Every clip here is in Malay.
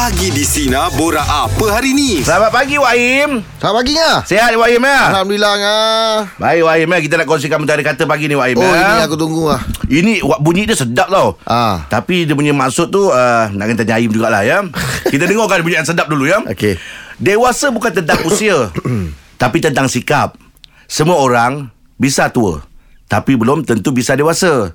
Pagi di Sina Bora apa hari ni? Selamat pagi Wahim Selamat pagi ngah. Sehat Wahim ya Alhamdulillah ngah. Baik Wahim ya Kita nak kongsikan mentari kata pagi ni Wahim Oh ya ini aku tunggu ah. Ini bunyi dia sedap tau Ah. Tapi dia punya maksud tu uh, Nak kena tanya Aim jugalah ya Kita dengarkan bunyi yang sedap dulu ya Okey. Dewasa bukan tentang usia Tapi tentang sikap Semua orang bisa tua Tapi belum tentu bisa dewasa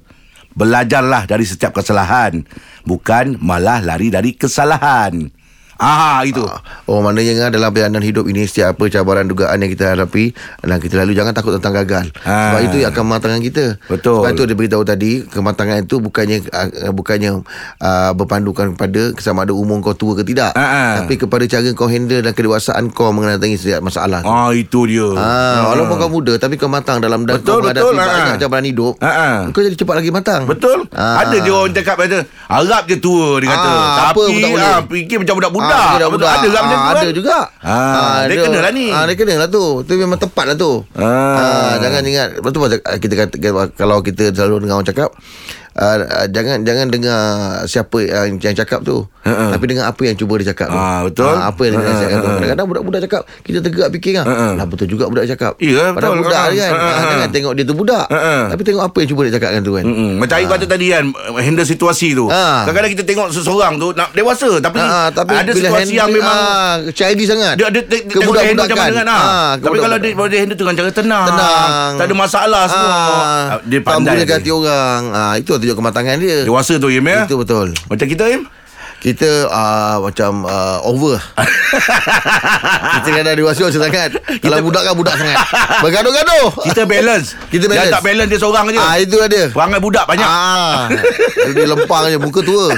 Belajarlah dari setiap kesalahan. Bukan malah lari dari kesalahan Ah itu. Oh maknanya ngah dalam perjalanan hidup ini setiap apa cabaran dugaan yang kita hadapi dan kita lalu jangan takut tentang gagal. Ah. Sebab itu yang akan mematangkan kita. Betul. Sebab itu dia beritahu tadi kematangan itu bukannya uh, bukannya uh, berpandukan kepada sama ada umur kau tua ke tidak. Ah, ah. Tapi kepada cara kau handle dan kedewasaan kau mengenai setiap masalah. Ah itu dia. Ah, walaupun kau muda tapi kau matang dalam dan Betul, kau menghadapi betul, banyak ah. cabaran hidup. Ah, ah. Kau jadi cepat lagi matang. Betul. Ah. Ada je orang cakap kata Arab je tua dia kata. Ah, apa Tapi boleh. ah, fikir macam budak-budak. Ah, budak-budak. Ada Arab macam tu Ah, kan? Ada juga. Ah, dia kenalah ni. Ah, dia kenalah tu. Tu memang tepat lah tu. Ah. jangan ingat. Lepas tu kita kata kalau kita selalu dengar orang cakap Uh, uh, jangan jangan dengar siapa yang, yang cakap tu Ha-ha. tapi dengar apa yang cuba dia cakap tu Ah, betul. Ah, apa yang dia Ha-ha, nasihatkan tu kadang-kadang budak-budak cakap kita tegak fikir kan Ha-ha. lah betul juga budak cakap Ya, Padahal betul. budak Ha-ha. kan Ha-ha. Ah, jangan tengok dia tu budak Ha-ha. tapi tengok apa yang cuba dia cakapkan tu kan Mm-mm. Macam Aim kata tadi kan Handle situasi tu Ah. Kadang-kadang kita tengok seseorang tu nak Dewasa Tapi, Ah, tapi Ada situasi handle- yang memang ah, childish sangat Dia ada dia, dia tengok dia macam mana kan ah. Ah, Tapi kalau dia, dia handle tu dengan cara tenang Tenang. Tak ada masalah semua Ah, Dia tak pandai menggunakan hati orang. Ah, itu tunjuk kematangan dia. Dewasa tu Aim ya Itu betul. Macam kita Aim Kita uh, macam uh, over. kita dah dewasa macam sangat. Kalau budak kan budak sangat. Bergaduh-gaduh. Kita balance Kita balance. Yang tak balance dia seorang je Ah, itu lah dia. Perangai budak banyak Ah, dia lempang je muka tua.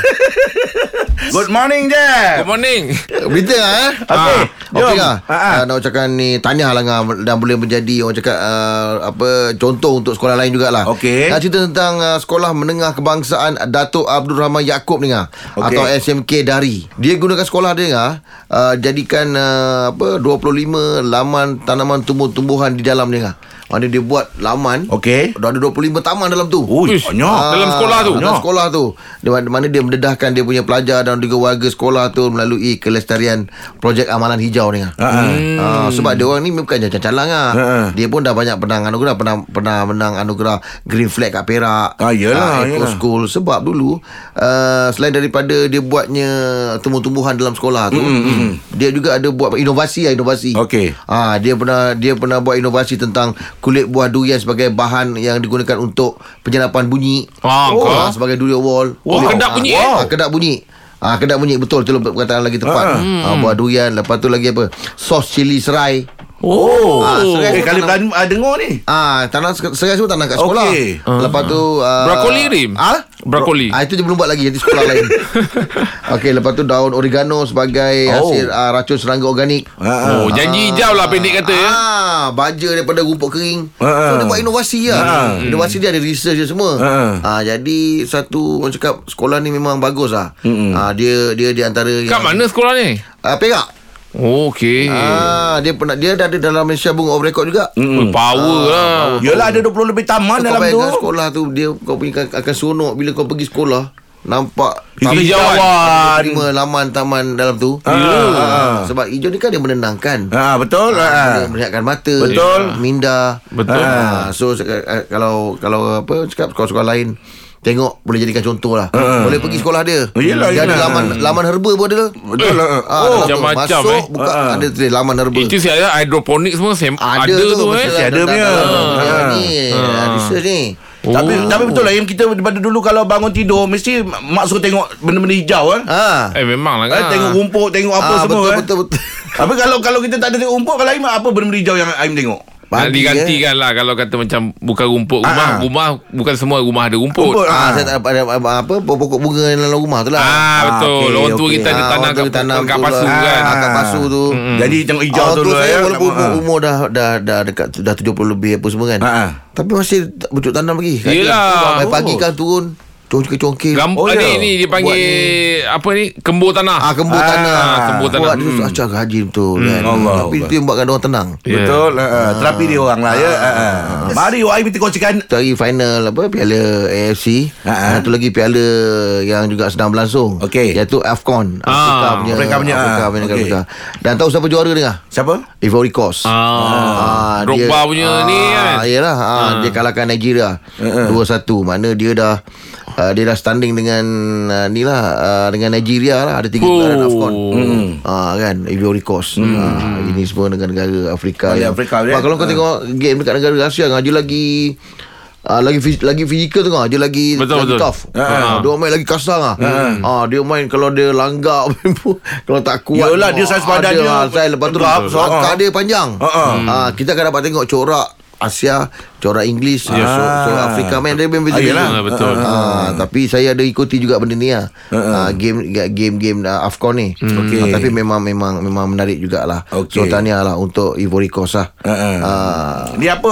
Good morning je Good morning. Berita lah eh. Okey, Okey jom. lah. Ah, ah. Uh, nak ucapkan ni tahniah lah ngah dan boleh menjadi orang cakap uh, apa contoh untuk sekolah lain jugalah. Okey. Nak cerita tentang uh, sekolah menengah kebangsaan Datuk Abdul Rahman Yaakob ni ngah Okey. atau SMK Dari. Dia gunakan sekolah dia ngah uh, jadikan uh, apa 25 laman tanaman tumbuh-tumbuhan di dalam dia ngah. Mana dia buat laman Okey. Dah ada 25 taman dalam tu. Ui, banyak Dalam sekolah tu? Dalam Banyak. sekolah tu Di mana, mana dia mendedahkan Dia punya pelajar Dan juga warga sekolah tu Melalui kelestarian Projek Amalan Hijau ni Ha, hmm. uh, Sebab dia orang ni Bukan macam calang lah Ha, ha. Dia pun dah banyak Pernah anugerah Pernah pernah menang anugerah Green Flag kat Perak Ah, yelah, Ah, Eco yelah. School Sebab dulu uh, Selain daripada Dia buatnya Tumbuh-tumbuhan dalam sekolah tu Dia juga ada buat Inovasi lah Inovasi Okey. Ah, dia pernah dia pernah buat inovasi tentang kulit buah durian sebagai bahan yang digunakan untuk penyerapan bunyi. Ah, oh, ah, sebagai durian wall. Oh, kedap bunyi, eh? Ah, kedap bunyi. Ah, kedap bunyi betul tu perkataan lagi tepat. Ah, buah durian lepas tu lagi apa? Sos cili serai. Oh, Ah, serai eh, kali uh, dengar ni. Ah, tanam se- serai semua tanam kat sekolah. Okey. Lepas tu ah, Brokoli, Rim? Ah? Brokoli. Ah itu je belum buat lagi Nanti sekolah lain Okey lepas tu daun oregano Sebagai Oh. hasil ah, racun serangga organik Ha, Oh, janji hijau lah pendek kata ya. Ah, baja daripada rumput kering. Ha. So dia buat inovasi lah. Ha. Inovasi dia ada research dia semua. Ha. Ah, jadi satu orang cakap sekolah ni memang bagus lah. Ah, dia dia di antara Kat mana sekolah ni? Ah, Perak. Oh, okey. Ah, dia pernah dia dah ada dalam Malaysia Book of Record juga. Oh, power lah. Yelah ada 20 lebih taman So, dalam tu. sekolah tu dia kau punya akan, akan seronok bila kau pergi sekolah nampak Hijauan. lima laman taman dalam tu. Ah. Sebab hijau ni kan dia menenangkan. Ha, betul. Ah, Ha. Melihatkan mata Betul. Minda Betul. ah, So uh, kalau Kalau apa Cakap sekolah-sekolah lain Tengok boleh jadikan contoh lah Boleh pergi sekolah dia Oh, yelah, Dia ada yelah. laman Laman herba pun ada Betul lah. ah, Oh, dalam tu. macam-macam, Masuk eh. buka Ah. Ada tulis laman herba Itu saya hidroponik semua sem- ada, ada, tu, eh. mesti ada punya. Ni Research ni Tapi Oh. tapi betul lah yang kita daripada dulu kalau bangun tidur mesti mak suruh tengok benda-benda hijau kan. Ah, Eh memang lah Eh, kan. tengok rumput, tengok apa ah, semua betul, eh. betul betul Tapi kalau kalau kita tak ada tengok rumput kalau Aim apa benda-benda hijau yang Aim tengok? Nak Pagi, digantikan lah Kalau kata macam Bukan rumput rumah Ah. Rumah Bukan semua rumah ada rumput, Rumput, Ah, Ah. saya tak ada apa, apa pokok bunga dalam rumah tu lah. Ah, betul okey, Orang tua okey. kita ada Ah, tanam orang tu kat, tanam kat tu pasu lah. kan Ah, kat pasu tu. Jadi tengok hijau tu tu dulu saya ya. walaupun Ah. umur dah dah dah dekat dah 70 lebih apa semua kan. Ha, ha. Tapi masih bercuk tanam lagi. Yelah. Pagi Oh. kan turun congkil-congkil. Gam- Oh, oh, ya. ni, ni dia panggil apa ni? Kembur tanah. Ah, kembur Ah, tanah. kembur tanah. Buat tu acak rajin betul kan. Allah Tapi Allah. itu yang buatkan orang tenang. Ya. Betul uh, Terapi dia orang lah ya uh, uh. Mari OI kita kongsikan Hari final apa Piala AFC. Ha, ha. Satu lagi piala yang juga sedang berlangsung. Okey. Iaitu AFCON. Afrika Ah, punya. Afrika punya, Afrika ah, punya okey. Afrika. Dan tahu siapa juara dia? Siapa? Ivory Coast. Ah, Drogba punya ni kan. Yalah, ah, dia kalahkan Nigeria. 2-1. Mana dia dah Uh, dia dah standing dengan uh, ni lah uh, dengan Nigeria lah ada tiga Oh. gelaran AFCON. Hmm. Uh, kan Ivory Coast. Hmm. Uh, ini semua negara-negara Afrika. Oh, yang- Afrika, ya. Wah, kalau kau tengok game dekat negara Asia kan dia lagi Uh, lagi fi- lagi fizikal tu kan dia lagi Betul, lagi betul. tough. Ha. Uh, dia main lagi kasar ah. Ah dia main kalau dia langgar kalau tak kuat. Yelah, dia saiz badan ada dia Saya lepas tu langkah ah. dia panjang. Ha, ha. Kita akan dapat tengok corak Asia, corak Inggeris, yeah. so, corak Afrika main dia main beza. Ah, yelah. Ah, betul. Ah, tapi saya ada ikuti juga benda ni lah. Ah, game game game uh, Afcon ni. Okey. Ah, tapi memang memang memang menarik jugalah. Okey. So tahniah lah untuk Ivory Coast lah. Ah, Ni apa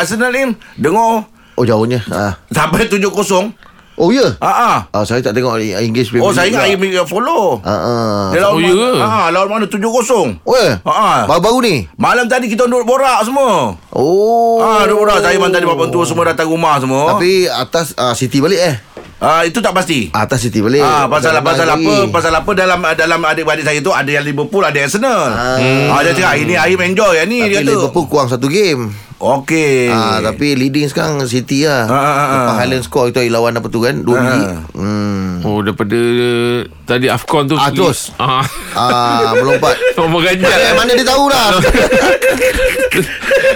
Arsenal ni Dengar oh jauhnya. Ah. Sampai 7-0 Oh ya. Ah, ah. Ah, saya tak tengok Inggeris Premier Oh saya League ingat. Aim follow Ah, ah. Dia lawan Oh, ya ke? mana ah, Lawan mana 7-0 Oh ya. Ah, ah. Baru-baru ni. Malam tadi kita duduk borak semua Oh. Ah, duduk borak Saya tadi bapak tua semua datang rumah semua Tapi atas ah, City balik eh. ah, Itu tak pasti Atas City balik. Ah, pasal pasal lagi. apa? Pasal apa dalam dalam adik-adik saya tu ada yang Liverpool, ada yang Arsenal. Ah, dia cakap ini Aim enjoy yang ni Tapi dia kata. Liverpool kurang satu game. Okey. Ah, tapi leading sekarang City lah. Ah, ah, ah, Lepas ah. Highland score itu lawan apa tu kan? Dua Ah. biji. Hmm. Oh daripada tadi Afcon tu Ah, terus. ah. Ah, melompat. Nombor ganjal Eh, mana dia tahu lah.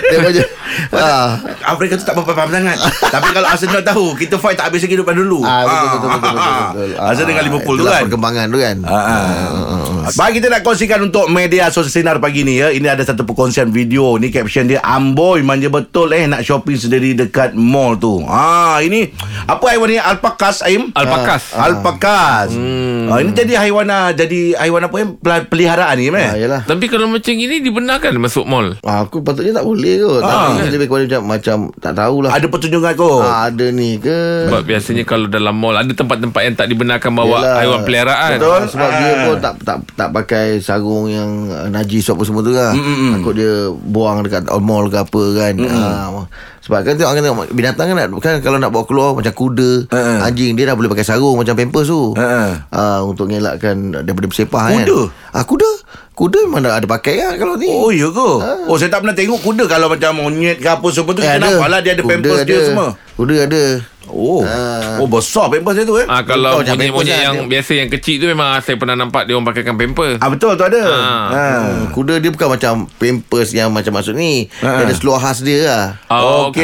dia macam ah. Afrika tu tak apa faham sangat. Tapi kalau Arsenal tahu, kita fight tak habis lagi daripada dulu. Ah, betul, betul, betul, betul, betul. Arsenal dengan Liverpool tu kan. perkembangan tu kan. Ah, ah. Baik kita nak kongsikan untuk media sosial sinar pagi ni ya. Ini ada satu perkongsian video ni caption dia amboi manja betul eh nak shopping sendiri dekat mall tu. Ah ini apa haiwan ni alpakas Aim? Alpakas. Alpakas. Hmm. Ah, ini jadi haiwan ah, jadi haiwan apa yang peliharaan ni Ah, eh? yalah. Tapi kalau macam ini dibenarkan masuk mall. Ah, aku patutnya tak boleh kot. Ah. Tapi lebih kepada macam macam tak tahulah. Ada petunjukan kau. Ah, ada ni ke? Sebab biasanya kalau dalam mall ada tempat-tempat yang tak dibenarkan bawa Yelah. haiwan peliharaan. Betul. Sebab Ah. dia pun tak tak tak pakai sarung yang uh, najis apa semua tu kan. Mm-mm. Takut dia buang dekat mall ke apa kan. Ah, sebab kan tengok kan tengok binatang kan, nak, kan kalau nak bawa keluar macam kuda, Ha-ha. anjing dia dah boleh pakai sarung macam pampers tu. Ha-ha. Ah, untuk ngelakkan daripada bersepah kan. Kuda? Ah kuda. Kuda memang ada, ada pakai kan kalau ni. Oh ya ke? Oh saya tak pernah tengok kuda kalau macam monyet ke apa semua tu Eh, kita nampak lah dia ada Kuda pampers dia ada. semua. Kuda ada. Oh. Ah. Oh besar pampers dia tu eh. Ah kalau macam monyet-monyet pampers yang dia- biasa yang kecil tu memang saya pernah nampak dia orang pakaikan pamper. Ah betul tu ada. Ah. Ha. Kuda dia bukan macam pampers yang macam maksud ni. Ha. Ada seluar khas dia lah. Ah, Okey.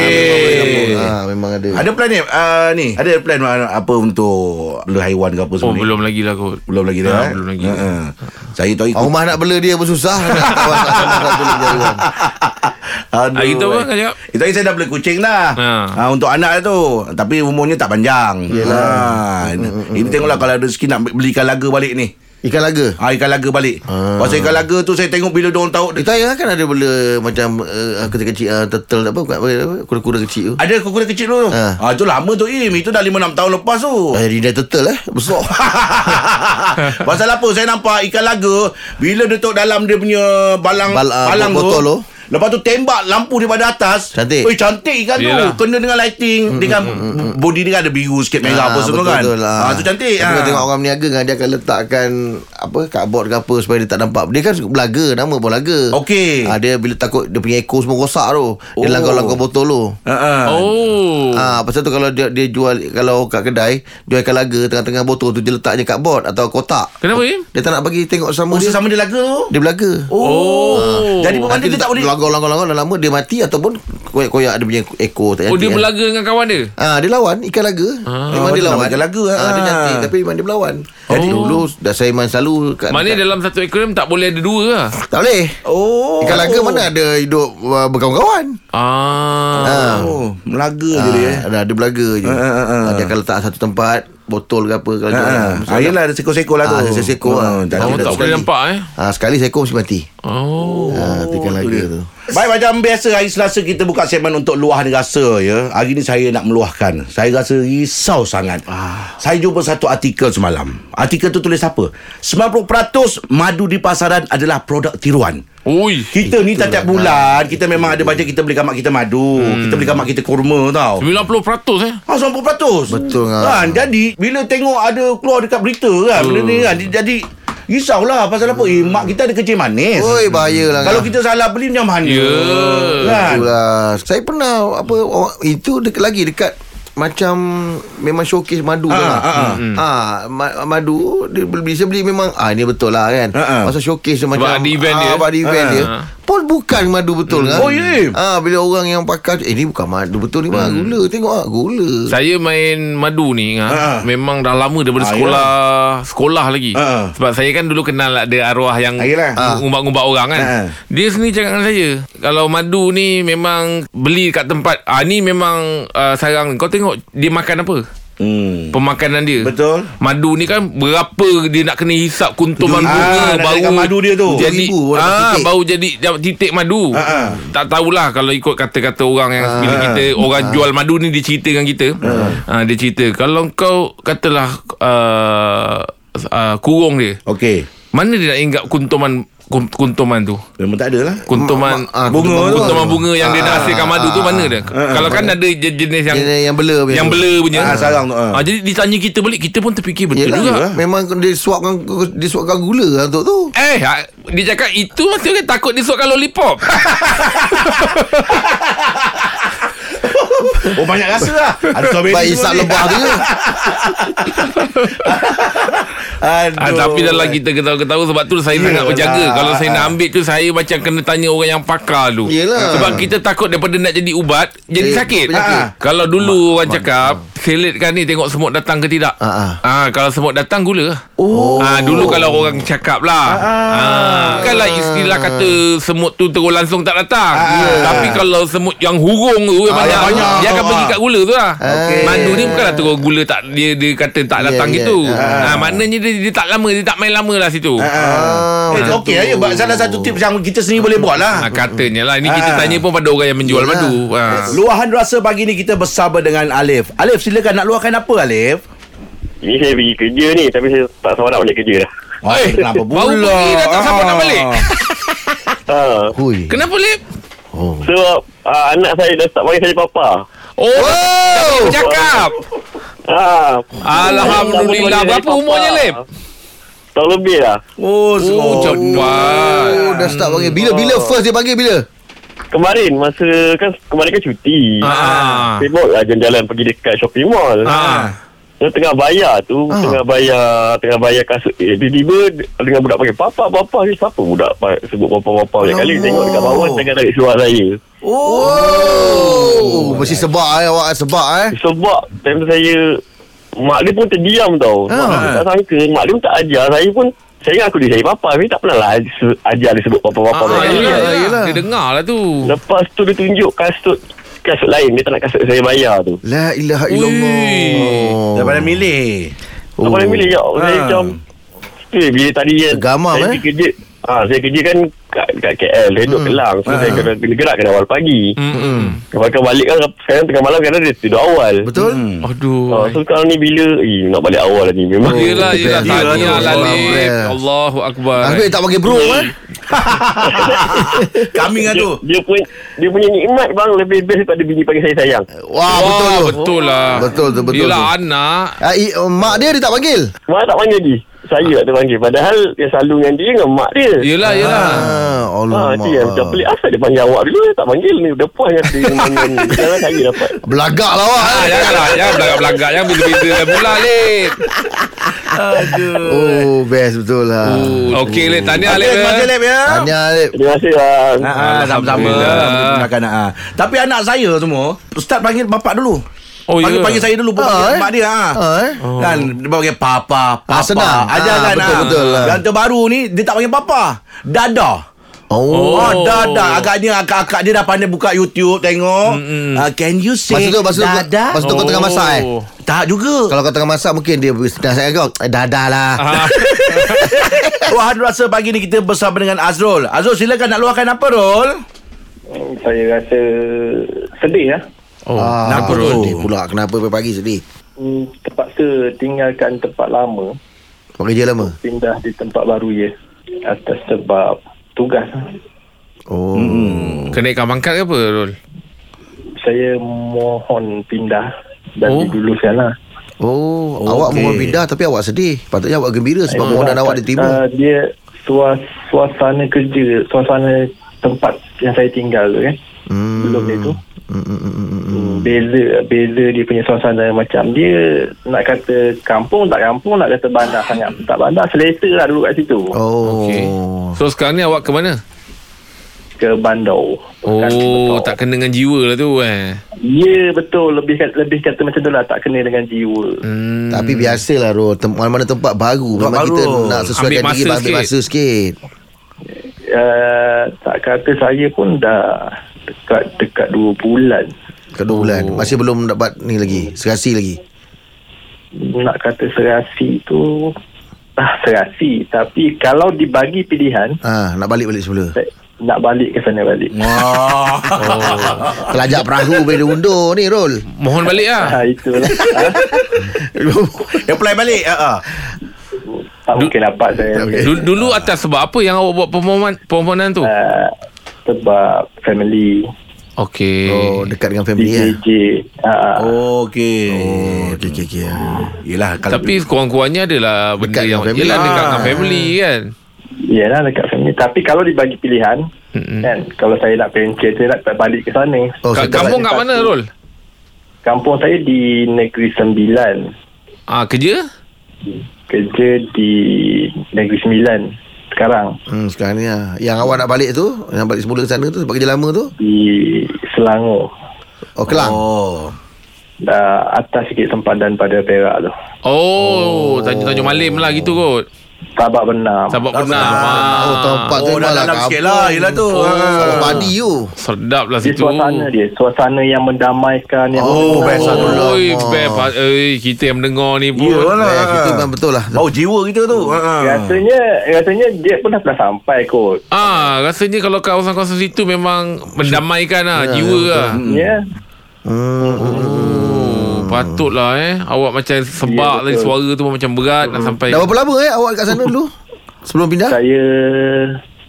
okey. Ah, memang ada. Ada plan ni? Uh, ni, ada plan apa untuk bela haiwan ke apa Oh semua ni? belum lagi lah kot. Belum lagi dah. Ah, eh? belum lagi. Ha, ha. Saya tahu ikut. Rumah nak bela dia pun susah Nak jalan. Aduh. Ah, itu apa, eh. Kak Jawab? Itu hari saya dah beli kucing dah. Ha. Ha. untuk anak tu. Tapi umurnya tak panjang. Ha. Ini, ini tengoklah kalau ada rezeki nak beli ikan laga balik ni. Ikan laga Ha, ikan laga balik. Ah. Pasal ikan laga tu saya tengok bila diorang tahu. Kita ya kan ada bela Macam uh, Kecil-kecil uh, Turtle apa, apa, apa Kuda-kuda kecil tu Ada kuda kecil tu. Ha. Ha. itu lama tu Im. Itu dah 5-6 tahun lepas tu. Eh, Rina turtle eh Besar Pasal apa saya nampak ikan laga bila dia tok dalam dia punya balang Bal- ah, balang botol tu. Lepas tu tembak lampu daripada atas. Cantik. Oi cantik Yelah. tu. Kena dengan lighting dengan body dia kan ada biru sikit merah apa semua kan. betul lah. Ah tu cantik. Tapi Ah. kalau tengok orang berniaga kan Dia akan letakkan Apa Cardboard ke apa Supaya dia tak nampak Dia kan belaga Nama pun laga Okey. ah, Dia bila takut Dia punya ekor semua rosak tu Dia Oh. langgar-langgar botol tu Ha ah. Oh. Ah, pasal tu kalau dia, dia jual kalau kat kedai jual ikan laga tengah-tengah botol tu dia letak je cardboard atau kotak. Kenapa Im? Dia tak nak bagi tengok sama Oh, dia. sama dia laga tu. Dia belaga. Oh. Jadi pemandai Nanti dia tak boleh. Langgar-langgar-langgar dah lama dia mati ataupun koyak-koyak dia punya ekor tak Oh dia cantik, kan. berlaga dengan kawan dia. Ah dia lawan ikan laga. Ah. memang Oh, dia dia lawan. ikan laga, Ah, dia ah. cantik tapi memang dia berlawan. Jadi dulu dah saya main selalu kat Maknanya dekat- dalam satu akuarium tak boleh ada dua lah. tak boleh. Oh. Ikan laga mana ada hidup uh, berkawan-kawan. Ah. Ah. Oh, melaga je dia. eh. Ah, dah, dia belaga je. Ah, ah, ah, ah. Dia akan letak satu tempat botol ke apa kalau Ha. jual. Ah, Mesti ah, yelah ada sekor-sekor lah tu. Ah, Ah, lah. cantik Awak dah tak tu. boleh nampak eh. Ah, sekali saya mesti mati. Oh. ha, Tekan laga tu Baik macam biasa hari Selasa kita buka segmen untuk luahan rasa ya. Hari ni saya nak meluahkan. Saya rasa risau sangat. Ah. Saya jumpa satu artikel semalam. Artikel tu tulis apa? 90% madu di pasaran adalah produk tiruan. Ui. Kita ni tiap-tiap bulan kita memang ada bajet kita beli mak kita madu. Hmm. Kita beli mak kita kurma tau. 90% eh. Ah, 90%. Betul, Ngah. kan? Jadi bila tengok ada keluar dekat berita kan benda ni kan jadi risaulah pasal apa? Eh mak kita ada kerja manis. Oi bahaya lah Kalau Ngah. kita salah beli macam mana? Ya. Kan? Itulah. Saya pernah apa itu dekat lagi dekat macam memang showcase madu tu Ah, lah. ah, ah. Ah, ma- madu dia beli saya beli memang ah ini betul lah kan. Ah, ah. Masa showcase tu macam ada event dia. ah, Sebab ada event Ah. dia. Pun bukan madu betul kan. Oh, ya? Ah bila orang yang pakai eh ni bukan madu betul ni bang gula tengok ah gula. Saya main madu ni ha, Ha. Memang dah lama daripada Ah, sekolah Sekolah lagi Ha. Sebab saya kan dulu kenal ada arwah yang yelah. Ah. Ngumbat-ngumbat orang kan Ha. Dia sendiri cakap dengan saya Kalau madu ni memang Beli kat tempat ah Ni memang uh, sarang Kau tengok dia makan apa Hmm. Pemakanan dia Betul. Madu ni kan Berapa dia nak kena hisap Kuntuman Tujuh- bunga Ah, Baru naikkan madu dia tu. Jadi ah. Baru jadi titik madu Ah, ah. Tak tahulah Kalau ikut kata-kata orang yang Bila kita Orang jual madu ni Dia cerita dengan kita ah, Dia cerita Kalau kau Katalah uh, uh, Kurung dia Okey. Mana dia nak ingat kuntuman kun- Kuntuman tu Memang tak ada lah. Kuntuman Ma- ah, bunga tu. Kuntuman bunga yang dia nak Ah, hasilkan madu tu mana dia? ah, Kalau kan ada je- jenis yang Jenis yang bela punya yang bela punya. Ah, sarang tu, ah. Ah, jadi ditanya kita balik kita pun terfikir betul Yelah, juga. Memang dia suapkan dia suapkan gula lah untuk tu. Eh, ha, dia cakap itu maksudnya takut dia suapkan lollipop. Oh banyak rasa lah. Ada strawberry. Baik isap lebah tu. Aduh. Ah, tapi dalam kita ketawa-ketawa sebab tu saya sangat Yelah. berjaga. Kalau saya nak ambil tu saya macam kena tanya orang yang pakar tu. Yelah. Sebab kita takut daripada nak jadi ubat jadi Eh, sakit. penyakit. Ah. Kalau dulu orang cakap selitkan ni tengok semut datang ke tidak. Ah, ah. Ah, kalau semut datang gula. Oh. Ah, dulu kalau orang cakap lah. Ah. Bukanlah istilah kata semut tu terus langsung tak datang. Tapi kalau semut yang hurung tu Ah, banyak, dia akan pergi kat gula tu lah. Okey. Mandu ni bukanlah terus gula tak dia dia kata tak Ya, datang ya. gitu. Ah. Ah, maknanya dia, dia tak lama dia tak main lama lah situ. Ah. Eh, okey aja. Salah satu tips yang kita sendiri boleh buat lah. Ah, katanya lah Ini kita Ah. tanya pun pada orang yang menjual Yalah. madu ah. Luahan rasa pagi ni kita bersama dengan Alif. Alif silakan nak luahkan apa Alif? Ini saya pergi kerja ni Tapi saya tak sabar nak balik kerja dah Oh, Eh, kenapa baru pula? pergi dah tak sabar nak Ah. balik. ha. Hui. Kenapa Lip? Oh. Sebab uh, anak saya dah start panggil saya papa Oh, oh. cakap ha. Alhamdulillah Berapa umurnya Lip? Tahun lebih lah Oh, Oh oh cepat Oh, dah start panggil. Bila bila first dia panggil bila? Kemarin masa kan Kemarin kan cuti. Ah. Saya bawa lah jalan-jalan pergi dekat shopping mall. Ah. Saya tengah bayar tu Ah. Tengah bayar Tengah bayar kasut. Eh, Tiba-tiba Dengan budak panggil Papa, papa. Ni siapa budak Sebut papa-papa banyak kali. Tengok dekat bawah Tengah tarik seluar saya. Oh, mesti sebab eh awak sebab eh. Sebab Time saya Mak dia pun terdiam tau. Ah. saya tak sangka. Mak dia pun tak ajar. Saya pun Saya ingat aku dia saya papa Tapi tak pernah lah Ajar dia sebut papa-papa Ah, yelah, yelah. yelah. Dia dengar lah tu Lepas tu dia tunjuk kasut Kasut lain Dia tak nak kasut saya bayar tu La ilaha illallah. Daripada milih. oh. Apa yang pilih ya Saya Ah. macam Eh bila tadi kan Tergamam, Saya eh? kerja Ah, saya kerja kan kat, kat KL Saya duduk Kelang So saya kena kena gerak kena awal pagi Mm-mm. Lepas tu balik kan Sekarang tengah malam Kadang dia tidur awal Betul? Hmm. Aduh Ah, so sekarang ni bila Eh nak balik awal ni Memang Yelah, yelah. Yelah, Tahniah lah, Allah Lip. bless. Allahu Akbar. Habis tak panggil bro eh. Kami dengan dia, tu. dia punya dia punya nikmat bang lebih best daripada bini panggil saya sayang. Wah, Wah, betul tu. betul lah. Betul tu, betul Yelah anak. Ah, i, uh, mak dia dia tak panggil. Mak tak panggil lagi. Saya tak terpanggil. Padahal dia selalu dengan dia dengan mak dia. Yelah, yelah. Ah, Allah. Ha, tu yang macam pelik asal dia panggil awak dulu dia tak panggil ni dah puas kata dia. Sekarang saya dapat. Belagak lah awak. Ah, eh. janganlah. Jangan belagak-belagak. Jangan beza-beza dah pula, Lip. Oh, best betul lah. Oh, Okey, Lip. Tahniah, Alif, Lip. terima kasih ya. Lip ya. Tanya Alip. Terima kasih bang. Ah, ah, sama-sama. Alhamdulillah. Makan ah. Tapi anak saya semua start panggil bapak dulu. Oh, panggil, ya. panggil saya dulu Ah, panggil eh? mak dia ah. Ah, eh? Kan dia panggil papa, papa. Ah, senang. Ajar Ah, kan betul, ah. betul lah. Yang terbaru ni dia tak panggil papa. Dada. Oh. Oh, Oh. dada. Agaknya akak-akak dia dah pandai buka YouTube tengok. Mm-mm. Uh, can you say Masa tu masa tu dada? masa tu kau tengah masak eh. Oh. Tak juga. Kalau kau tengah masak mungkin dia nasihat kau eh, dadah lah. Ah. Luahan rasa pagi ni kita bersama dengan Azrul. Azrul silakan nak luahkan apa Rul? Hmm, Saya rasa sedih lah. Oh, Ah, kenapa Rul? sedih pula Kenapa pagi sedih Hmm, terpaksa tinggalkan tempat lama, Buat kerja lama pindah di tempat baru ya. Atas sebab tugas. Oh Kenaikan pangkat ke apa Rul? Saya mohon pindah dari Oh. oh. dulu sana. Oh, Okey. awak mohon pindah tapi awak sedih. Patutnya awak gembira sebab permohonan awak diterima. Uh, dia suas, suasana kerja, suasana tempat yang saya tinggal tu kan. Hmm. Belum dia tu. Hmm. Beza beza dia punya suasana macam dia nak kata kampung tak kampung nak kata bandar sangat tak bandar selesa lah dulu kat situ Oh. Okey. So sekarang ni awak ke mana? ke bandar Oh, tak kena dengan jiwa lah tu eh. Ya betul lebih kata, lebih kata macam tu lah tak kena dengan jiwa. Hmm. Tapi biasalah Ro Tem- Mana-mana tempat baru Tempat Memang baru. kita nak sesuaikan Ambil diri masa Ambil sikit. masa sikit Uh, tak kata saya pun dah dekat dekat 2 bulan Kedua Oh. bulan Masih belum dapat ni lagi Serasi lagi nak kata serasi tu ah serasi tapi kalau dibagi pilihan Ah, Nak balik-balik semula saya nak balik ke sana balik. Wah. Kelajak perahu Bila dia undur ni Rol Mohon balik lah. Ha itulah. ha? Apply balik. Ha. ah. Tak mungkin dapat saya. Okey. Dulu, dulu atas sebab apa yang awak buat permohonan, permohonan tu? Uh, sebab family Okey. Oh dekat dengan family ya DJJ uh, Oh, okey. Oh okey okey okey Yelah kalau Tapi kurang-kurangnya adalah benda Dekat yang dengan family. Yelah dekat Ah. dengan family kan. Yalah dekat family Tapi kalau dibagi pilihan Mm-mm. kan Kalau saya nak pencet Saya nak balik ke sana Oh sedap. kampung kat mana Rol? Kampung saya di Negeri Sembilan Ah kerja? Kerja di Negeri Sembilan Sekarang Hmm, sekarang ni lah. Yang awak nak balik tu Yang balik semula ke sana tu Sebab kerja lama tu Di Selangor Oh Kelang Oh. Dah atas sikit sempadan pada Perak tu Oh, Tanjung-Tanjung Malim lah gitu kot. Sabak Benam Sabak Tak benar. benar. Oh tempat tu Oh, dah dalam kampung. sikit lah. Yelah tu. Oh, Ah. padi tu Sedap lah Dia situ. suasana dia Suasana yang mendamaikan yang Oh, best lah tu. Best. Eh, kita yang mendengar ni pun. Yelah. Itu memang betul lah Bau jiwa kita tu. Ha. Rasanya Rasanya dia pun dah pernah sampai kot Ah, rasanya kalau kawasan-kawasan situ memang mendamaikan lah, jiwa lah. Ya hmm. Oh, patutlah eh. Awak macam sebab Ya, tadi suara tu pun macam berat nak sampai. Dah berapa lama eh awak kat sana dulu? Sebelum pindah? Saya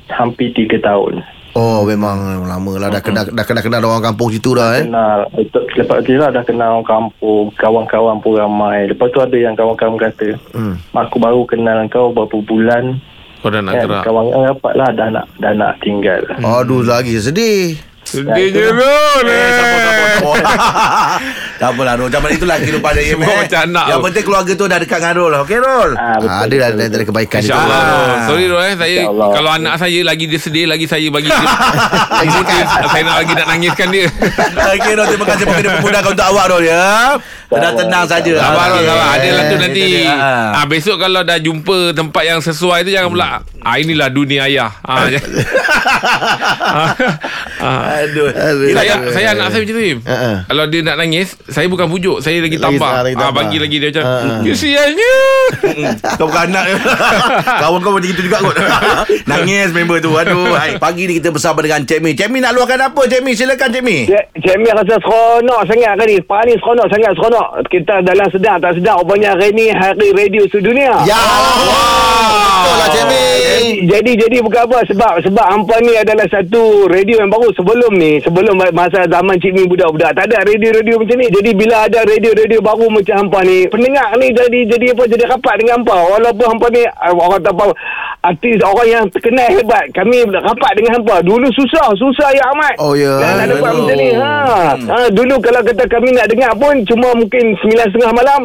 Hampir 3 tahun. Oh memang lama lah. Dah kenal dah kenal, kenal orang kampung situ dah eh. Kenal. Betul- Lepas tu lah dah kenal orang kampung Kawan-kawan pun ramai. Lepas tu ada yang kawan-kawan kata Hmm. Mak aku baru kenal kau Berapa bulan. Kau dah nak kan, gerak. Kawan yang rapat lah Dah nak Dah nak tinggal. Aduh lagi sedih Sabar, eh. sabar. Tak apalah Rol Zaman itulah kehidupan dia Semua macam anak Yang tu. penting keluarga tu dah dekat dengan Rol Okey Rol ah, betul, Ah, Ada dah ada, kebaikan InsyaAllah Ah. Sorry Rol eh. Saya. Kalau anak saya lagi dia sedih Lagi saya bagi dia Lagi dia, Saya nak lagi nak nangiskan dia. Okey Rol Terima kasih. Mungkin memudahkan untuk awak Rol ya. Tenang-tenang saja. Sabar. Rol sabar. Ada lah tu nanti. Ah. ah, Besok kalau dah jumpa Tempat yang sesuai tu Jangan pula ah, Inilah dunia ayah. Ah, ah, ah. Aduh Aduh. Saya, saya anak saya macam tu. Ha-ha. Kalau dia nak nangis Saya bukan pujuk Saya lagi Lagi- tambah, ah, lagi ah, tambah. Bagi lagi dia macam Ha-ha. Kesiannya Kau bukan anak Kawan kau macam itu juga kot Nangis member tu Aduh hai. Pagi ni kita bersama dengan Cik Mi Cik Mi nak luahkan apa Cik Mi Silakan Cik Mi Cik, Mir rasa seronok sangat hari ni. Pagi ni seronok sangat seronok. Kita dalam sedar tak sedar. Rupanya hari ni hari radio sedunia. Ya Betul lah Cik Jadi jadi bukan apa. Sebab sebab hampa ni adalah satu radio yang baru sebelum ni. Sebelum masa zaman Cik Mi budak-budak. Tak ada radio-radio macam ni. Jadi bila ada radio-radio baru macam hampa ni pendengar ni jadi jadi apa jadi rapat dengan hampa. Walaupun hampa ni ah, orang tak apa artis orang yang terkenal hebat kami rapat dengan hampa. Dulu susah susah ya amat Oh, ya. Dan nak dapat Aduh. macam ni. Ha. ha dulu kalau kata kami nak dengar pun cuma mungkin 9.30 malam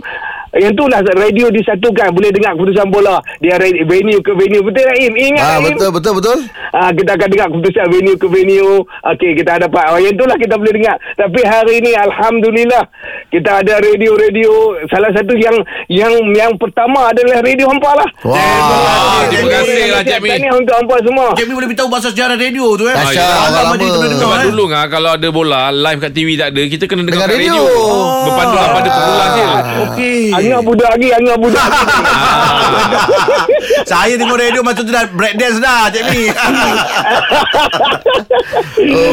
yang tu lah radio disatukan boleh dengar keputusan bola dia venue ke venue betul tak Im ingat Ah tak, Im betul betul betul Ah, kita akan dengar keputusan venue ke venue. Okey, kita dapat. Oh, yang itulah kita boleh dengar. Tapi hari ini alhamdulillah kita ada radio-radio salah satu yang yang yang pertama adalah radio hampa lah. Wah Ah, terima kasih lah, Cik Mi. Tahniah untuk hampa semua. Cik Mi boleh beritahu Pasal sejarah radio tu eh Dahsyat, Ah, orang lama lama. je kita dengar Sebab eh. dulu ngah kalau ada bola live kat TV tak ada, kita kena dengar Dengar radio. radio. Berpandu pada pemula je. Okey Angah budak lagi, angah budak lagi. Saya tengok radio Masa tu dah break dance dah Cik Mi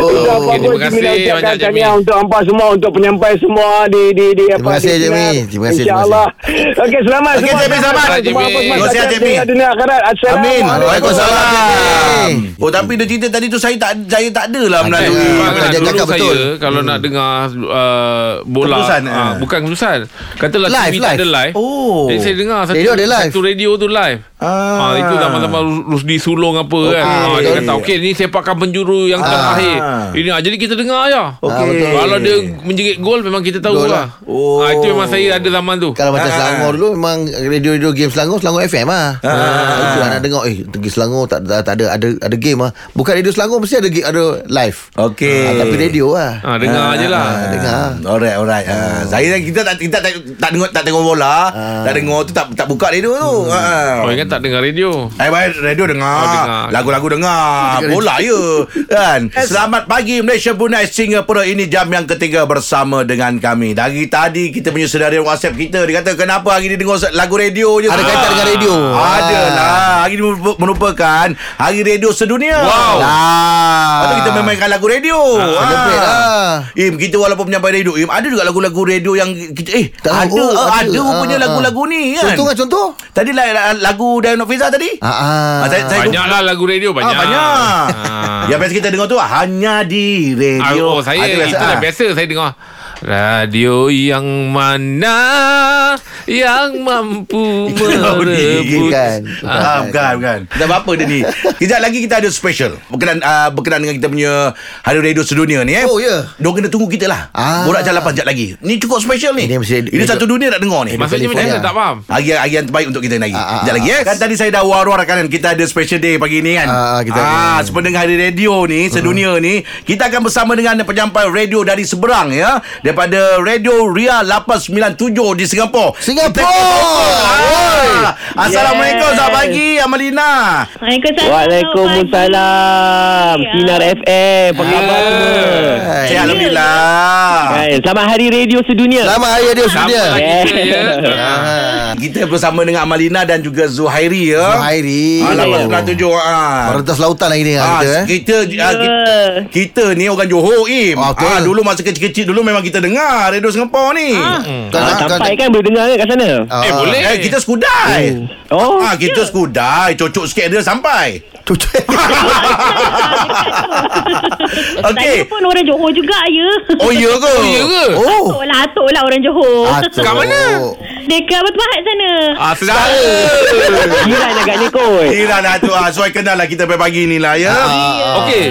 Sudah apa-apa terima kasih banyak, Cik Mi. untuk hampa semua Untuk penyampai semua Di di di apa Terima kasih, di Cik Mi. Terima kasih, InsyaAllah Okey selamat Okey, semua Cik Mi, selamat. Cik Mi. Terima kasih, Cik Mi. Dunia akhirat Amin Waalaikumsalam. Oh tapi dia cerita tadi tu Saya tak saya tak ada lah Okey. melalui dulu betul. saya kalau nak dengar uh, bola Keputusan, ah, ah. bukan keputusan katalah Live, TV tak ada live. live Oh. jadi saya dengar satu, Radio ada live. satu radio tu live Ah. Ah, itu zaman-zaman Rus- Rusdi Sulong apa kan. Ah, dia kata okey ni sepakan penjuru yang terakhir. Ini ah, jadi kita dengar aja. Okey. betul. Kalau dia menjerit gol memang kita tahu lah. lah. Oh. Ah, itu memang saya ada zaman tu. Kalau macam Ah, Selangor dulu Memang radio-radio game Selangor Selangor FM lah ah. Itu lah nak dengar Eh pergi Selangor tak, tak, tak ada ada ada game lah Bukan radio Selangor Mesti ada ada live Okey. ah, Tapi radio lah Ah, dengar je lah. ah, Dengar Alright, alright. Ah. Saya kita tak kita tak tak tengok tak tengok bola, tak dengar tu tak tak buka radio tu. Ha. Oh, ingat tak dengar radio? Eh, baik, radio dengar. Oh, dengar. Lagu-lagu dengar. Bola ya. Kan? Selamat pagi Malaysia Brunei Singapura. Ini jam yang ketiga bersama dengan kami. Dari tadi kita punya senario WhatsApp kita. Dia kata kenapa hari ni dengar lagu radio je. Ada kaitan dengan radio Ada lah. Hari ni merupa- merupakan Hari Radio Sedunia. Wow. Lah. Lepas tu kita memainkan lagu radio. celebrate lah. Im, kita walaupun penyampai radio, Im, ada juga lagu-lagu radio yang kita eh Tak ada, oh, ada, ada. rupanya Ah, lagu-lagu ni kan. Contoh kan contoh Tadi lah la- lagu Dayan Fiza tadi. Ah, ah. Ah, saya- saya- Banyak lah lagu radio banyak. Ah, banyak. Ah. Yang biasa kita dengar tu hanya di Ah, radio. oh, saya Ah, tu itu Ah. biasa saya dengar. Radio yang mana yang mampu Oh, ni, merebut kan. Ah, bukan, bukan. Dah apa dia ni? Kejap lagi kita ada special. Berkenaan, uh, berkenaan dengan kita punya Hari Radio Sedunia ni eh. Oh, ya. Diorang kena tunggu kita lah. Ah. Borak jalapan sekejap lagi. Ni cukup special ni. Ini mesti- Ini satu dunia nak dengar ni. Maksudnya macam mana tak faham? Hari, hari yang terbaik untuk kita lagi. Ah, ah, Sekejap lagi eh. Kan tadi saya dah war-warkan kan kita ada special day pagi ni kan. Ah, kita ah, ada. hari radio ni, sedunia ni, kita akan bersama dengan penyampai radio dari seberang ya. Daripada Radio Ria 897 di Singapura. Singapura. Ah, Assalamualaikum, selamat pagi Amalina. Waalaikumsalam. Waalaikumsalam Ya. Sinar FM Apa khabar semua Hai. Sihat Alhamdulillah. Hai, Selamat Hari Radio Sedunia Selamat hari radio sudia. lah kita ya. Ah. Kita bersama dengan Amalina dan juga Zuhairi ya. Zuhairi. Ah, 897 ah. Merentas lautan lagi ni Ah, kita eh. kita, ah, kita Ya. kita ni orang Johor Im. Ah, betul. Ah, dulu masa kecil-kecil dulu memang kita dengar radio Singapura ni. Kan, ah, kan, Sampai kan boleh dengar kan kat sana Ah, Eh, boleh. Eh kita skudai. Oh Ah kita skudai, cocok sikit dia sampai. Cucuk. Okey. Saya pun orang Johor juga ya. Oh ya ke? Oh, ya ke? Oh. Atuk lah, atuk lah orang Johor. Atuk. Kat mana? Dekat Batu Pahat sana. Ah, sedap. Jiran agaknya kot Kira dah tu ah, Suai kenal lah kita pagi ni lah ya. Okey.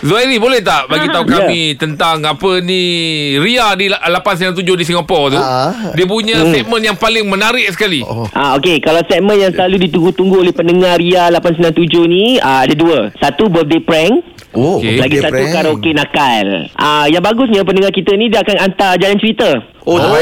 Zuhairi boleh tak bagi tahu Ya. kami tentang apa ni Ria di 897 di Singapura tu. Ah. Dia punya segmen yang paling menarik sekali. Ah okey kalau segmen yang selalu ditunggu-tunggu oleh pendengar Ria 897 ni ah, ada dua. Satu birthday prank. Oh, Okey. Lagi satu prank. karaoke nakal. Ah yang bagusnya pendengar kita ni dia akan hantar jalan cerita. Oh, terbaik.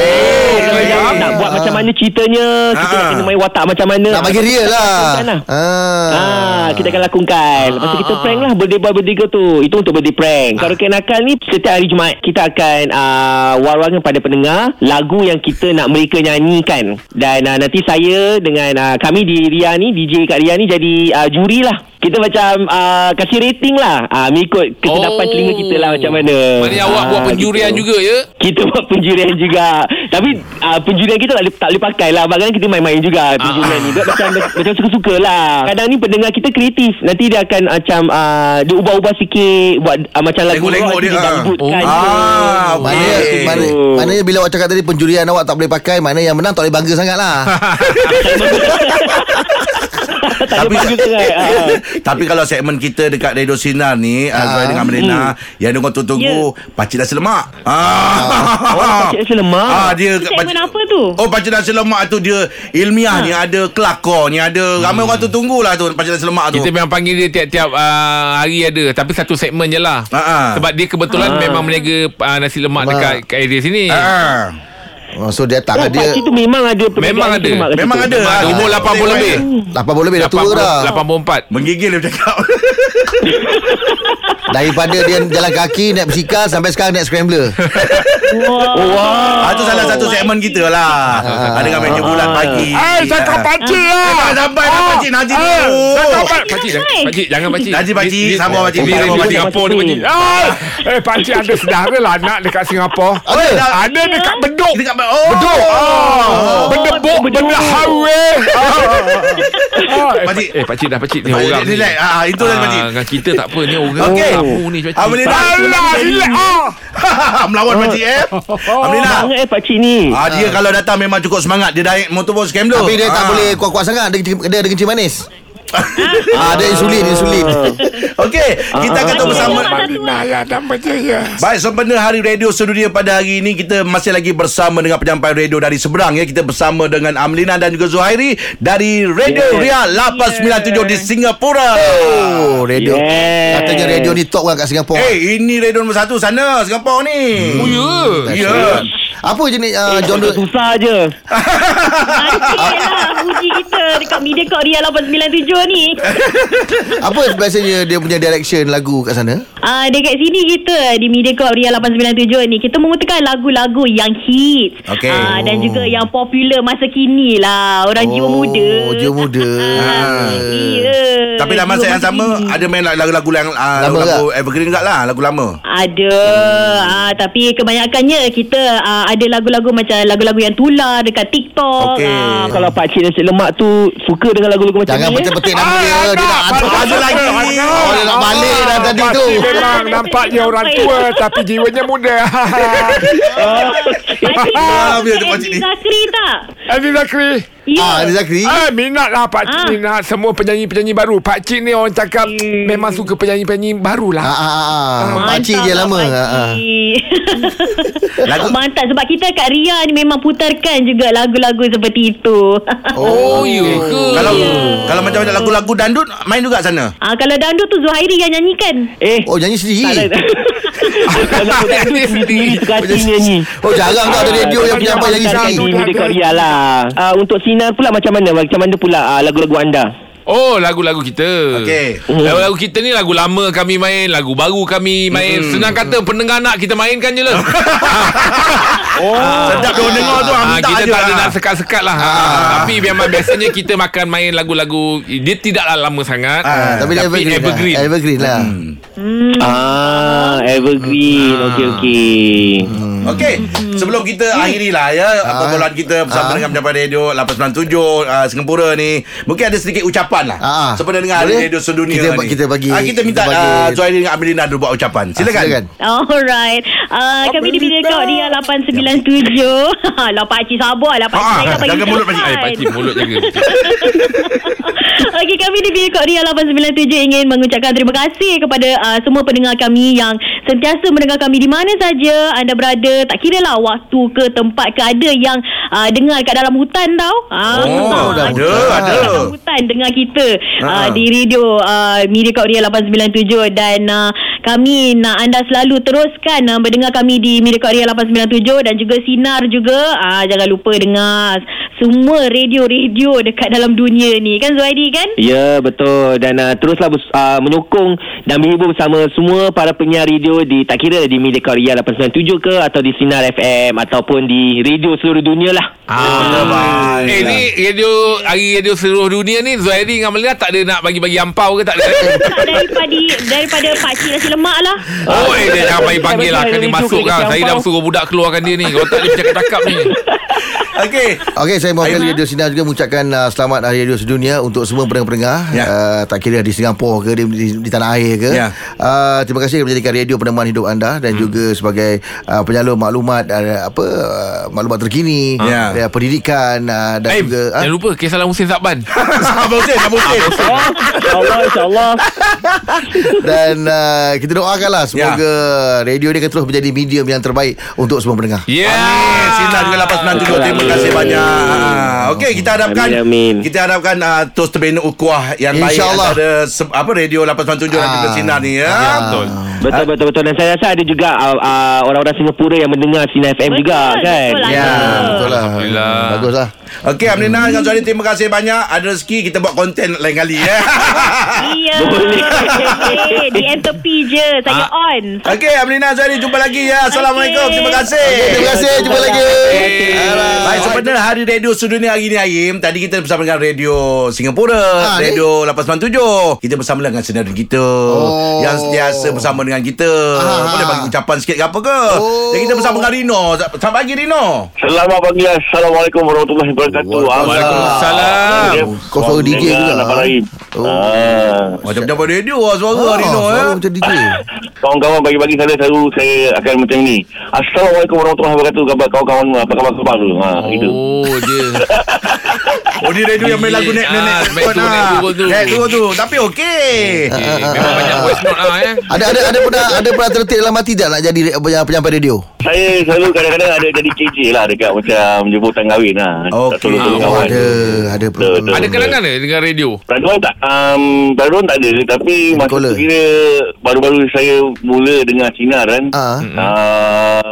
Kalau terbaik. yang nak buat macam mana ceritanya, kita Ah. nak kena main watak macam mana. Nak bagi real lah. Lah. Ah. Ah, kita akan lakukan. Lepas tu kita prank lah birthday boy birthday girl tu. Itu untuk birthday prank. Karaoke nakal ni setiap hari Jumaat kita akan uh, war-warkan pada pendengar lagu yang kita nak mereka nyanyikan. Dan uh, nanti saya dengan uh, kami di Ria ni DJ kat Ria ni jadi uh, juri lah. Kita macam uh, kasih rating lah. Uh, mengikut kesedapan Oh. telinga kita lah macam mana. Maknanya awak buat penjurian gitu. juga ya? Kita buat penjurian juga God Tapi uh, penjurian kita tak boleh, tak boleh pakai lah Kadang kita main-main juga Penjurian ni Dia macam macam suka-suka lah Kadang ni pendengar kita kreatif Nanti dia akan macam uh, Dia ubah-ubah sikit Buat uh, macam lagu Tengok-tengok rock dia, ah. dangdutkan Oh. ke. Ah, Mana, Okey. mana, mana bila awak cakap tadi penjurian awak tak boleh pakai, mana yang menang tak boleh bangga sangat lah. Ah. Tapi kalau segmen kita dekat Radio Sinar ni ah. Ah. dengan Melina yang dengar tunggu pakcik nasi lemak. Ah. Oh, pakcik nasi lemak. Ah dia Segmen apa tu? Oh pakcik nasi lemak tu dia ilmiah ni ada kelakar ni ada ramai orang tu tunggulah tu pakcik nasi lemak tu. Kita memang panggil dia tiap-tiap uh, hari ada Tapi satu segmen je lah Ah, ah. Sebab dia kebetulan memang meniaga uh, nasi lemak Lemak. dekat kat area sini Ah. Oh, so dia tak Oh, ada. pakcik tu memang ada Memang ada. Memang ada. Memang ada. Ah, Umur kita- 80 lebih 80 lebih dah tua dah. 84 Menggigil dia bercakap. Daripada dia jalan kaki Naik bersikal Sampai sekarang naik scrambler Ah, itu salah satu segmen kita lah. Ah, dengan meja bulat pagi. Eh, cakap pakcik lah. Eh, tak sampai dah pakcik Najib Eh, dulu. cakap pak- pakcik, jangan- pakcik, jangan pakcik. Najib pakcik, Ni- ni- sabar pakcik, Ni sabar radio pakcik. Singapura ni pakcik. Ah, Eh, pakcik ada saudara lah anak dekat Singapura. Ada? Ada dekat Bedok. Dekat oh. Bedok. Ah, Benda bok, benda hawe. Ah, eh, Pakcik. Eh, pakcik dah pakcik ni orang ni. relax. Ah, itu dah, pakcik. Dengan kita tak apa ni orang Okey. tamu ni. Ah, boleh dah. Alah, relax. Ah. Melawan pakcik eh. Alhamdulillah. Bangat eh pakcik ni Ah, dia kalau datang memang cukup semangat. Dia naik motorbike scrambler. Tapi dia tak Ah. boleh kuat-kuat sangat Dia, dia kencing manis ah, Ada insulin Insulin Okey, kita akan terus bersama. Ya, dan percaya. Baik, sempena Hari Radio Sedunia pada hari ini kita masih lagi bersama dengan penyampai radio dari seberang ya. Kita bersama dengan Amlina dan juga Zuhairi dari Radio Ria 897 di Singapura. Oh radio Yeah. Katanya radio ni top kan kat Singapura Eh, ini radio nombor satu sana Singapura ni. Oh, ya. Ya. Apa jenis uh, genre Susah je Sikit lah Puji kita Dekat Mediacorp Ria 897 ni Apa biasanya dia punya direction lagu kat sana Ah, dekat sini kita di Mediacorp Ria 897 ni kita memutarkan lagu-lagu yang hits Okey. Ah, dan juga yang popular masa kini lah orang jiwa muda. Oh, jiwa muda. Ah, iya. Tapi dalam masa yang sama kini. ada main lagu-lagu yang uh, Lama lagu evergreen juga lah, lagu lama. Ada ah, Tapi kebanyakannya Kita ah, ada lagu-lagu Macam lagu-lagu yang tular Dekat TikTok Okey. ah, Kalau pakcik nasi lemak tu Suka dengan lagu-lagu macam Jangan ni eh? petik-petik nama Ah, dia Dia nak, ada ada lagi. Oh, dia nak balik dah tadi tu. memang nampak dia orang tua Tapi jiwanya muda Pakcik Ah, pakcik ni. Zakri tak? Adi Zakri Ya Ah, Adi Zakri Ah, minat lah Pak Cik Ah. minat Semua penyanyi-penyanyi baru Pak Cik ni orang cakap Memang suka penyanyi-penyanyi baru Ah, lah ah, ah, ah. Mantap Pakcik je lah, lama pakcik. Ah, ah. Lagu- Mantap sebab kita kat Ria ni memang putarkan juga lagu-lagu seperti itu. Oh, ya ke Kalau kalau macam macam lagu-lagu dandut main juga sana. Ah kalau dandut tu Zuhairi yang nyanyikan. Eh Oh nyanyi tak sendiri Kalau aku tak ada Sendiri suka hati nyanyi Oh jarang tau ada radio yang penyampai Dekat sendiri ini dekat Ria lah Untuk Sinar pula macam mana? Macam mana pula uh, lagu-lagu anda Oh lagu-lagu kita Okey. Lagu-lagu kita ni Lagu lama kami main Lagu baru kami main Senang kata Pendengar nak kita mainkan je lah Oh, sedap dia dengar tu. Ah, minta kita tak ada lah. nak sekat-sekat lah ah. Tapi memang biasanya Kita makan main lagu-lagu Dia tidaklah lama sangat Ah, Tapi dia evergreen, evergreen. Lah. Evergreen lah Ah, Evergreen Okey okey Okey, sebelum kita akhiri lah ya pergaulan kita bersama Ah. dengan pendapat radio 897 uh, Singapura ni. Mungkin ada sedikit ucapan lah. Ah. Sebenarnya dengan Boleh? radio sedunia Kita- ni. kita bagi- Ah, kita minta kita bagi- uh, Zuhairi dengan Amelina dulu buat ucapan. Silakan. Silakan Alright. Uh, kami di Mediacorp Ria 897. lah pakcik sabar lah pakcik. Ah, Jangan bagi jaga mulut, pakcik. ucapan. Eh, pakcik mulut jaga. Okey, kami di Mediacorp Ria 897 ingin mengucapkan terima kasih kepada uh, semua pendengar kami yang sentiasa mendengar kami di mana saja anda berada. Tak kira lah waktu ke tempat ke ada yang uh, dengar kat dalam hutan tau. Ah, Oh, ah, ada, ada. Kat dalam hutan dengar kita uh, Ah. di radio uh, Mediacorp Ria 897 dan uh, kami nak anda selalu teruskan uh, mendengar kami di Mediacorp Ria 897 dan juga Sinar juga. Uh, jangan lupa dengar semua radio-radio dekat dalam dunia ni. Kan Zuhaidi kan? Ya betul dan uh, teruslah bers- uh, menyokong dan menghibur bersama semua para penyiar radio di tak kira di Media Korea 897 ke atau di Sinar FM ataupun di radio seluruh dunia lah. Ah. Eh ni radio Hari radio seluruh dunia ni Zuhairi dengan Melina Tak ada nak bagi-bagi ampau ke Tak ada daripada daripada pakcik nasi lemak lah. Oh eh dia jangan bagi panggil lah Radio masuk kena kan Saya dah suruh budak keluarkan dia ni Kalau tak dia bercakap-cakap ni Okey. Okey, saya mewakili Radio Sinar juga mengucapkan uh, selamat Hari Radio Sedunia untuk semua pendengar-pendengar. Ya. Uh, tak kira di Singapura ke di, di, di tanah air ke. Ya. Uh, terima kasih kerana menjadikan radio peneman hidup anda dan hmm. juga sebagai uh, penyalur maklumat uh, apa uh, maklumat terkini, Ya. uh, pendidikan uh, dan Eh juga jangan lupa Kisah Salam Husin Sabban Abang Hussein, Abang Hussein. InsyaAllah InsyaAllah dan uh, kita doakanlah Ya. semoga radio ni akan terus menjadi medium yang terbaik untuk semua pendengar. Ya Amin. Sinar juga 897. Terima kasih banyak. Ah, okey kita harapkan Amin, amin. kita harapkan uh, terus terbina ukuah yang baik InsyaAllah. antara se- apa radio 897 dan juga Ah. sinar ni ya. Betul. Betul betul betul dan saya rasa ada juga uh, uh, orang-orang Singapura yang mendengar Sinar FM Betul, juga kan. betul lah. Ya. Betul lah Alhamdulillah. Bagus lah Okey Amrina dengan Suhadi terima kasih banyak. Ada rezeki kita buat konten lain kali ya. Iya. Boleh. Di tepi je. Saya on. Okey Amrina Suhadi jumpa lagi ya. Assalamualaikum. Okey. Terima kasih. Terima kasih Jumpa lagi Baik sebenarnya hari radio sedunia hari ni Aim Tadi kita bersama dengan radio Singapura Ah, ni? Radio 897 Kita bersama dengan senario kita Oh. Yang sentiasa bersama dengan kita Ah. Boleh bagi ucapan sikit ke apa ke Oh. Dan kita bersama dengan Rino Selamat pagi Rino Selamat pagi Assalamualaikum warahmatullahi wabarakatuh Waalaikumsalam. Kau suara DJ juga, Abang ah? Rahim Oh. Ah. Macam dapat radio lah suara Ah, Rino suara ya. Macam DJ Kawan-kawan pagi-pagi saya selalu saya akan macam ni. Assalamualaikum warahmatullahi wabarakatuh. Kawan-kawan apa khabar khabar tu. Ha itu. Oh dia Oh ni radio yang main lagu Nek Nek Ah, Nek Nek Turun tu. Nek Turun tu Tapi okey okay. Memang banyak voice note lah eh Ada ada ada pernah ada pernah terletik dalam hati tak nak jadi penyampai radio? Saya selalu kadang-kadang ada jadi KJ lah dekat macam jemputan kahwin lah. Okey. Tak tolong-tolong Oh, kawan. ada ada. Ada kenangan ke dengan radio Peraduan tak? Um, peraduan tak ada. Tapi masa tu kira baru-baru saya mula dengar sinar kan. Ah. Uh,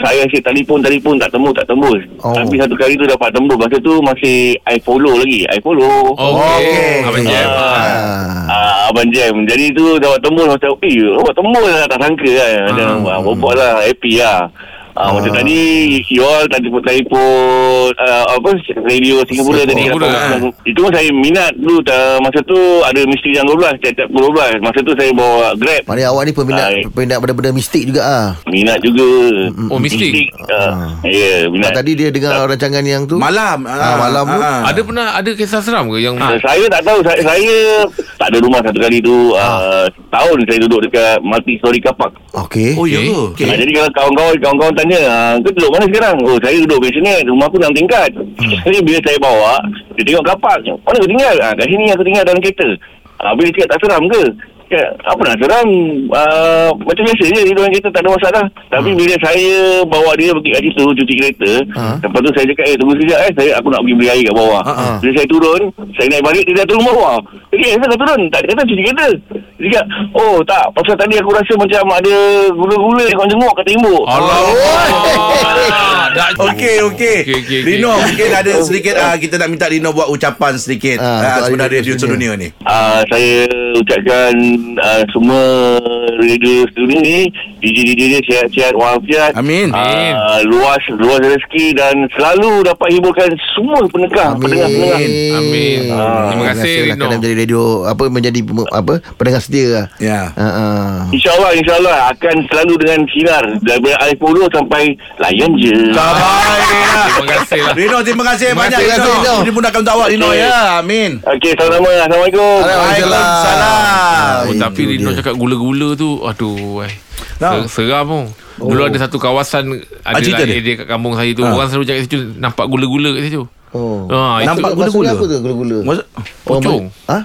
saya asyik telefon-telefon tak tembus tak tembus. Oh. Tapi satu kali tu dapat tembus. Masa tu masih I follow lagi. I follow. Okey. Abang Jam Ah. Ah. Ah, Abang Jam Jadi tu dapat tembus Macam Eh dapat tembus lah Tak sangka kan Dan ah. Buat lah Happy lah Ah, macam tadi You all telefon telefon uh, Apa Radio Singapura tadi. Singapura, Apa- Itu pun saya minat dulu uh, Masa tu Ada misteri jam 12 Tiap-tiap pukul 12 Masa tu saya bawa Grab. Maknanya awak ni peminat Hai. peminat benda-benda mistik juga ah. Minat juga. Oh, mistik. uh, Ya yeah, minat Tadi dia dengar rancangan yang tu. Malam. Ah, malam tu. Ada pernah Ada kisah seram ke Yang Ah, Saya tak tahu. Saya, saya tak ada rumah satu kali tu. Uh, Tahun saya duduk dekat Multi story car park Okey. Oh ya ke? Okay. Ha, jadi kalau kawan-kawan kawan-kawan tanya, ah, kau duduk mana sekarang? Oh, saya duduk basement. Rumah aku enam tingkat. Jadi bila saya bawa, dia tengok kapak. Mana kau tinggal? Ah, kat sini aku tinggal dalam kereta. Ah, bila dia cakap tak seram ke? Cakap, apa nak seram? Ah, macam biasa je di dalam kereta tak ada masalah. Tapi bila saya bawa dia pergi kat situ cuci kereta, Ah. lepas tu saya cakap, eh tunggu sekejap eh, saya aku nak pergi beli air kat bawah. ah. Bila saya turun, saya naik balik dia dah turun bawah. Jadi, eh, saya turun. Tak dia kata cuci kereta. Dia cakap, oh tak, pasal tadi aku rasa macam ada gula-gula yang kau jenguk kat tembok. Allah Okey okey. Okey, okey, okey. Rino mungkin ada sedikit uh, kita nak minta Rino buat ucapan sedikit Ah, uh, untuk sebenarnya radio radio sedunia ni. Uh, saya ucapkan uh, semua radio studio ni DJ-DJ ni sihat-sihat walafiat. Amin. Uh, luas luas rezeki dan selalu dapat hiburkan semua pendengar Amin. pendengar-pendengar. Amin. Terima kasih, lah Rino. Kena menjadi radio apa menjadi apa pendengar setia lah. Ya. Ha ah. InsyaAllah, insyaAllah akan selalu dengan sinar daripada iPhone sampai layan je. Terima kasih lah Rino terima kasih Terima banyak kasih, Rino. Rino. Dimudahkan untuk awak Rino ya. Amin. Okey, sama-sama. Assalamualaikum. Waalaikumsalam. Oh, Itu tapi Rino dia. cakap gula-gula tu Aduh eh. Ser- Seram pun Dulu ada satu kawasan Ada Ah, lah dia? area kat kampung saya tu Ah. Orang selalu cakap kat situ Nampak gula-gula kat situ Oh. ha, itu, Nampak gula-gula? apa tu gula-gula? Maksud- Pocong. Ha?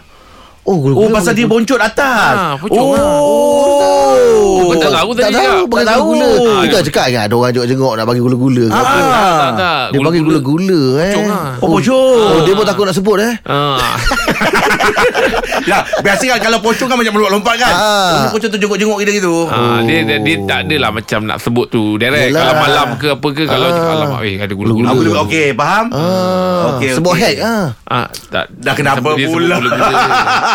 Oh, gula-gula. Oh pasal dia boncot atas. Ah, pocong oh. Kau tak tahu tak tadi tahu pakai Tak tahu. gula-gula. Ah, Bukan cakap kan ada orang jenguk-jenguk nak bagi gula-gula ke Ah. apa. Tak tak Dia panggil gula-gula eh. Pocong lah. Oh, pocong. Oh, dia pun takut nak sebut eh. Ah. ya, biasa kan kalau pocong kan macam lompat kan. Ah. Ni pocong tu jenguk-jenguk kita gitu. Ah, dia, dia, dia tak adalah macam nak sebut tu direct Yelah. Kalau malam ke apa ke Kalau Ah. cakap alamak eh ada gula-gula Aku juga okey, faham? Ah. Okey, Sebut okey. hack ah. ah, tak, Dah kenapa dia sebut pula? gula-gula.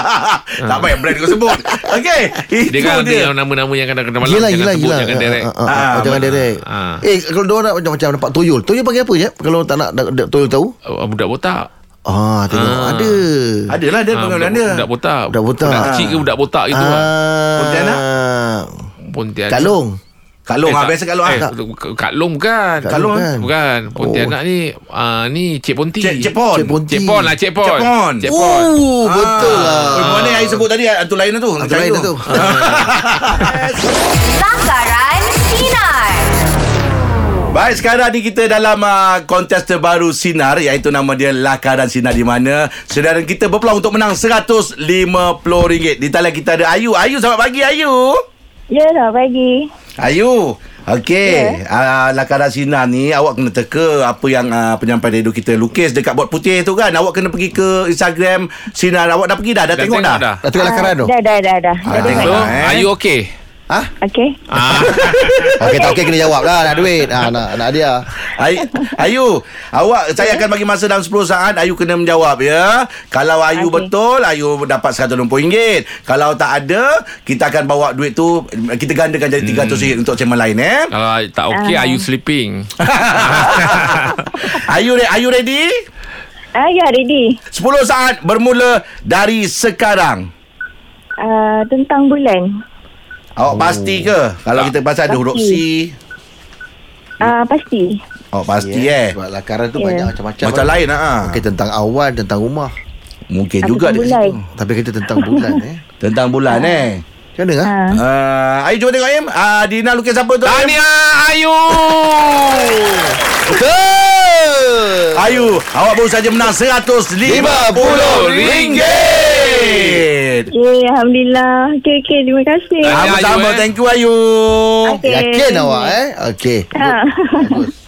tak payah brand kau sebut. Okey, itu Dia kan ada dia. yang nama-nama yang kadang-kadang malam Gila Jangan gila sebut. Jangan direct Ah, ah, ah, Ah, ah, Jangan direct. Ah. Eh kalau dia orang macam macam nampak toyol. Toyol panggil apa je? Kalau tak nak toyol tahu? Ah, Budak botak Ah, tengok Ah. ada. Adalah dia Ah, pengalaman budak, dia. budak botak Budak botak. Budak kecil ke budak botak itu lah Ah. Pontianak? Pontianak Kalong. Kalong ah tak- biasa kalong eh, ah. Kak Long bukan Kalong kan? Bukan Pontianak ni ah, Ni Cik Ponti Cik Cik Pon. Cik Ponti. Cik Pon lah Cik Pon Cik Pon. Cik Pon Oh, betul lah. Ah. Mana yang sebut tadi Hantu lain tu Hantu lain tu. Lakaran Sinar. Baik sekarang ni kita dalam uh, kontes terbaru Sinar Iaitu nama dia Lakaran Sinar di mana Saudara kita berpeluang untuk menang RM150 Di talian kita ada Ayu Ayu selamat pagi Ayu Ya dah pagi. Ayu Okey, yeah. uh, Lakara Sinar ni awak kena teka apa yang uh, penyampai radio kita lukis dekat bot putih tu kan. Awak kena pergi ke Instagram Sinar. Awak dah pergi dah? Dah, Dah tengok, dah? dah. Dah tengok lakaran tu Dah, dah, dah, dah. Ah, Dah tengok. eh. are you okay? Ha? Okey. Ah. Okey tak okey kena jawab lah Nak duit ha, nak, nak dia Ay, Ayu, awak saya akan bagi masa dalam 10 saat Ayu kena menjawab ya. Kalau Ayu Okey. betul, Ayu dapat RM160. Kalau tak ada, kita akan bawa duit tu kita gandakan jadi RM300 untuk segmen lain eh. Kalau tak okay, are you sleeping? Ayu re- Ayu ready? Ah, ya, ready. 10 saat bermula dari sekarang. Uh, tentang bulan. Awak pasti ke? Kalau kita pasal ada huruf C. Ah, pasti. Awak pasti yeah, eh. Sebab lakaran tu Yeah. banyak macam-macam Macam lain ha. Okey tentang awan Tentang rumah Mungkin Aku juga dekat bulan. situ. Tapi kita tentang bulan eh Tentang bulan eh. Macam mana ah? Ah. Uh, Ayu cuba tengok Im. Uh, Dina lukis apa tu? Im? Tahniah Ayu. Betul. Ayu, awak baru saja menang RM150. Okay, Alhamdulillah. Okey, okey. Terima kasih. Ah. Sama-sama. Eh. Thank you Ayu. Okey. Yakin awak eh Okey Ha.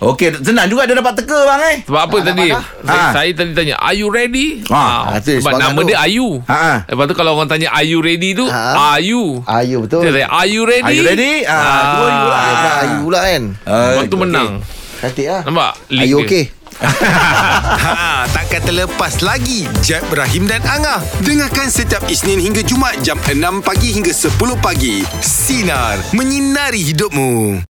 Okey, senang juga dia dapat teka bang eh. Sebab apa tadi? Ah. Saya, saya tadi tanya, are you ready? Ah, tu sebab semangat nama tu. dia Ayu. Ha. Lepas tu kalau orang tanya, are you ready tu? Ha. Are you? Ayu betul Dia tanya, are you ready? Are you ready? Ah, dua Ayu lah. Dia pula Ayu pula kan Lepas tu menang. Cantik lah Nampak? Link Ayu dia. Ha, takkan terlepas lagi Jeb, Ibrahim dan Angah. Dengarkan setiap Isnin hingga Jumaat jam 6 pagi hingga 10 pagi. Sinar. Menyinari hidupmu.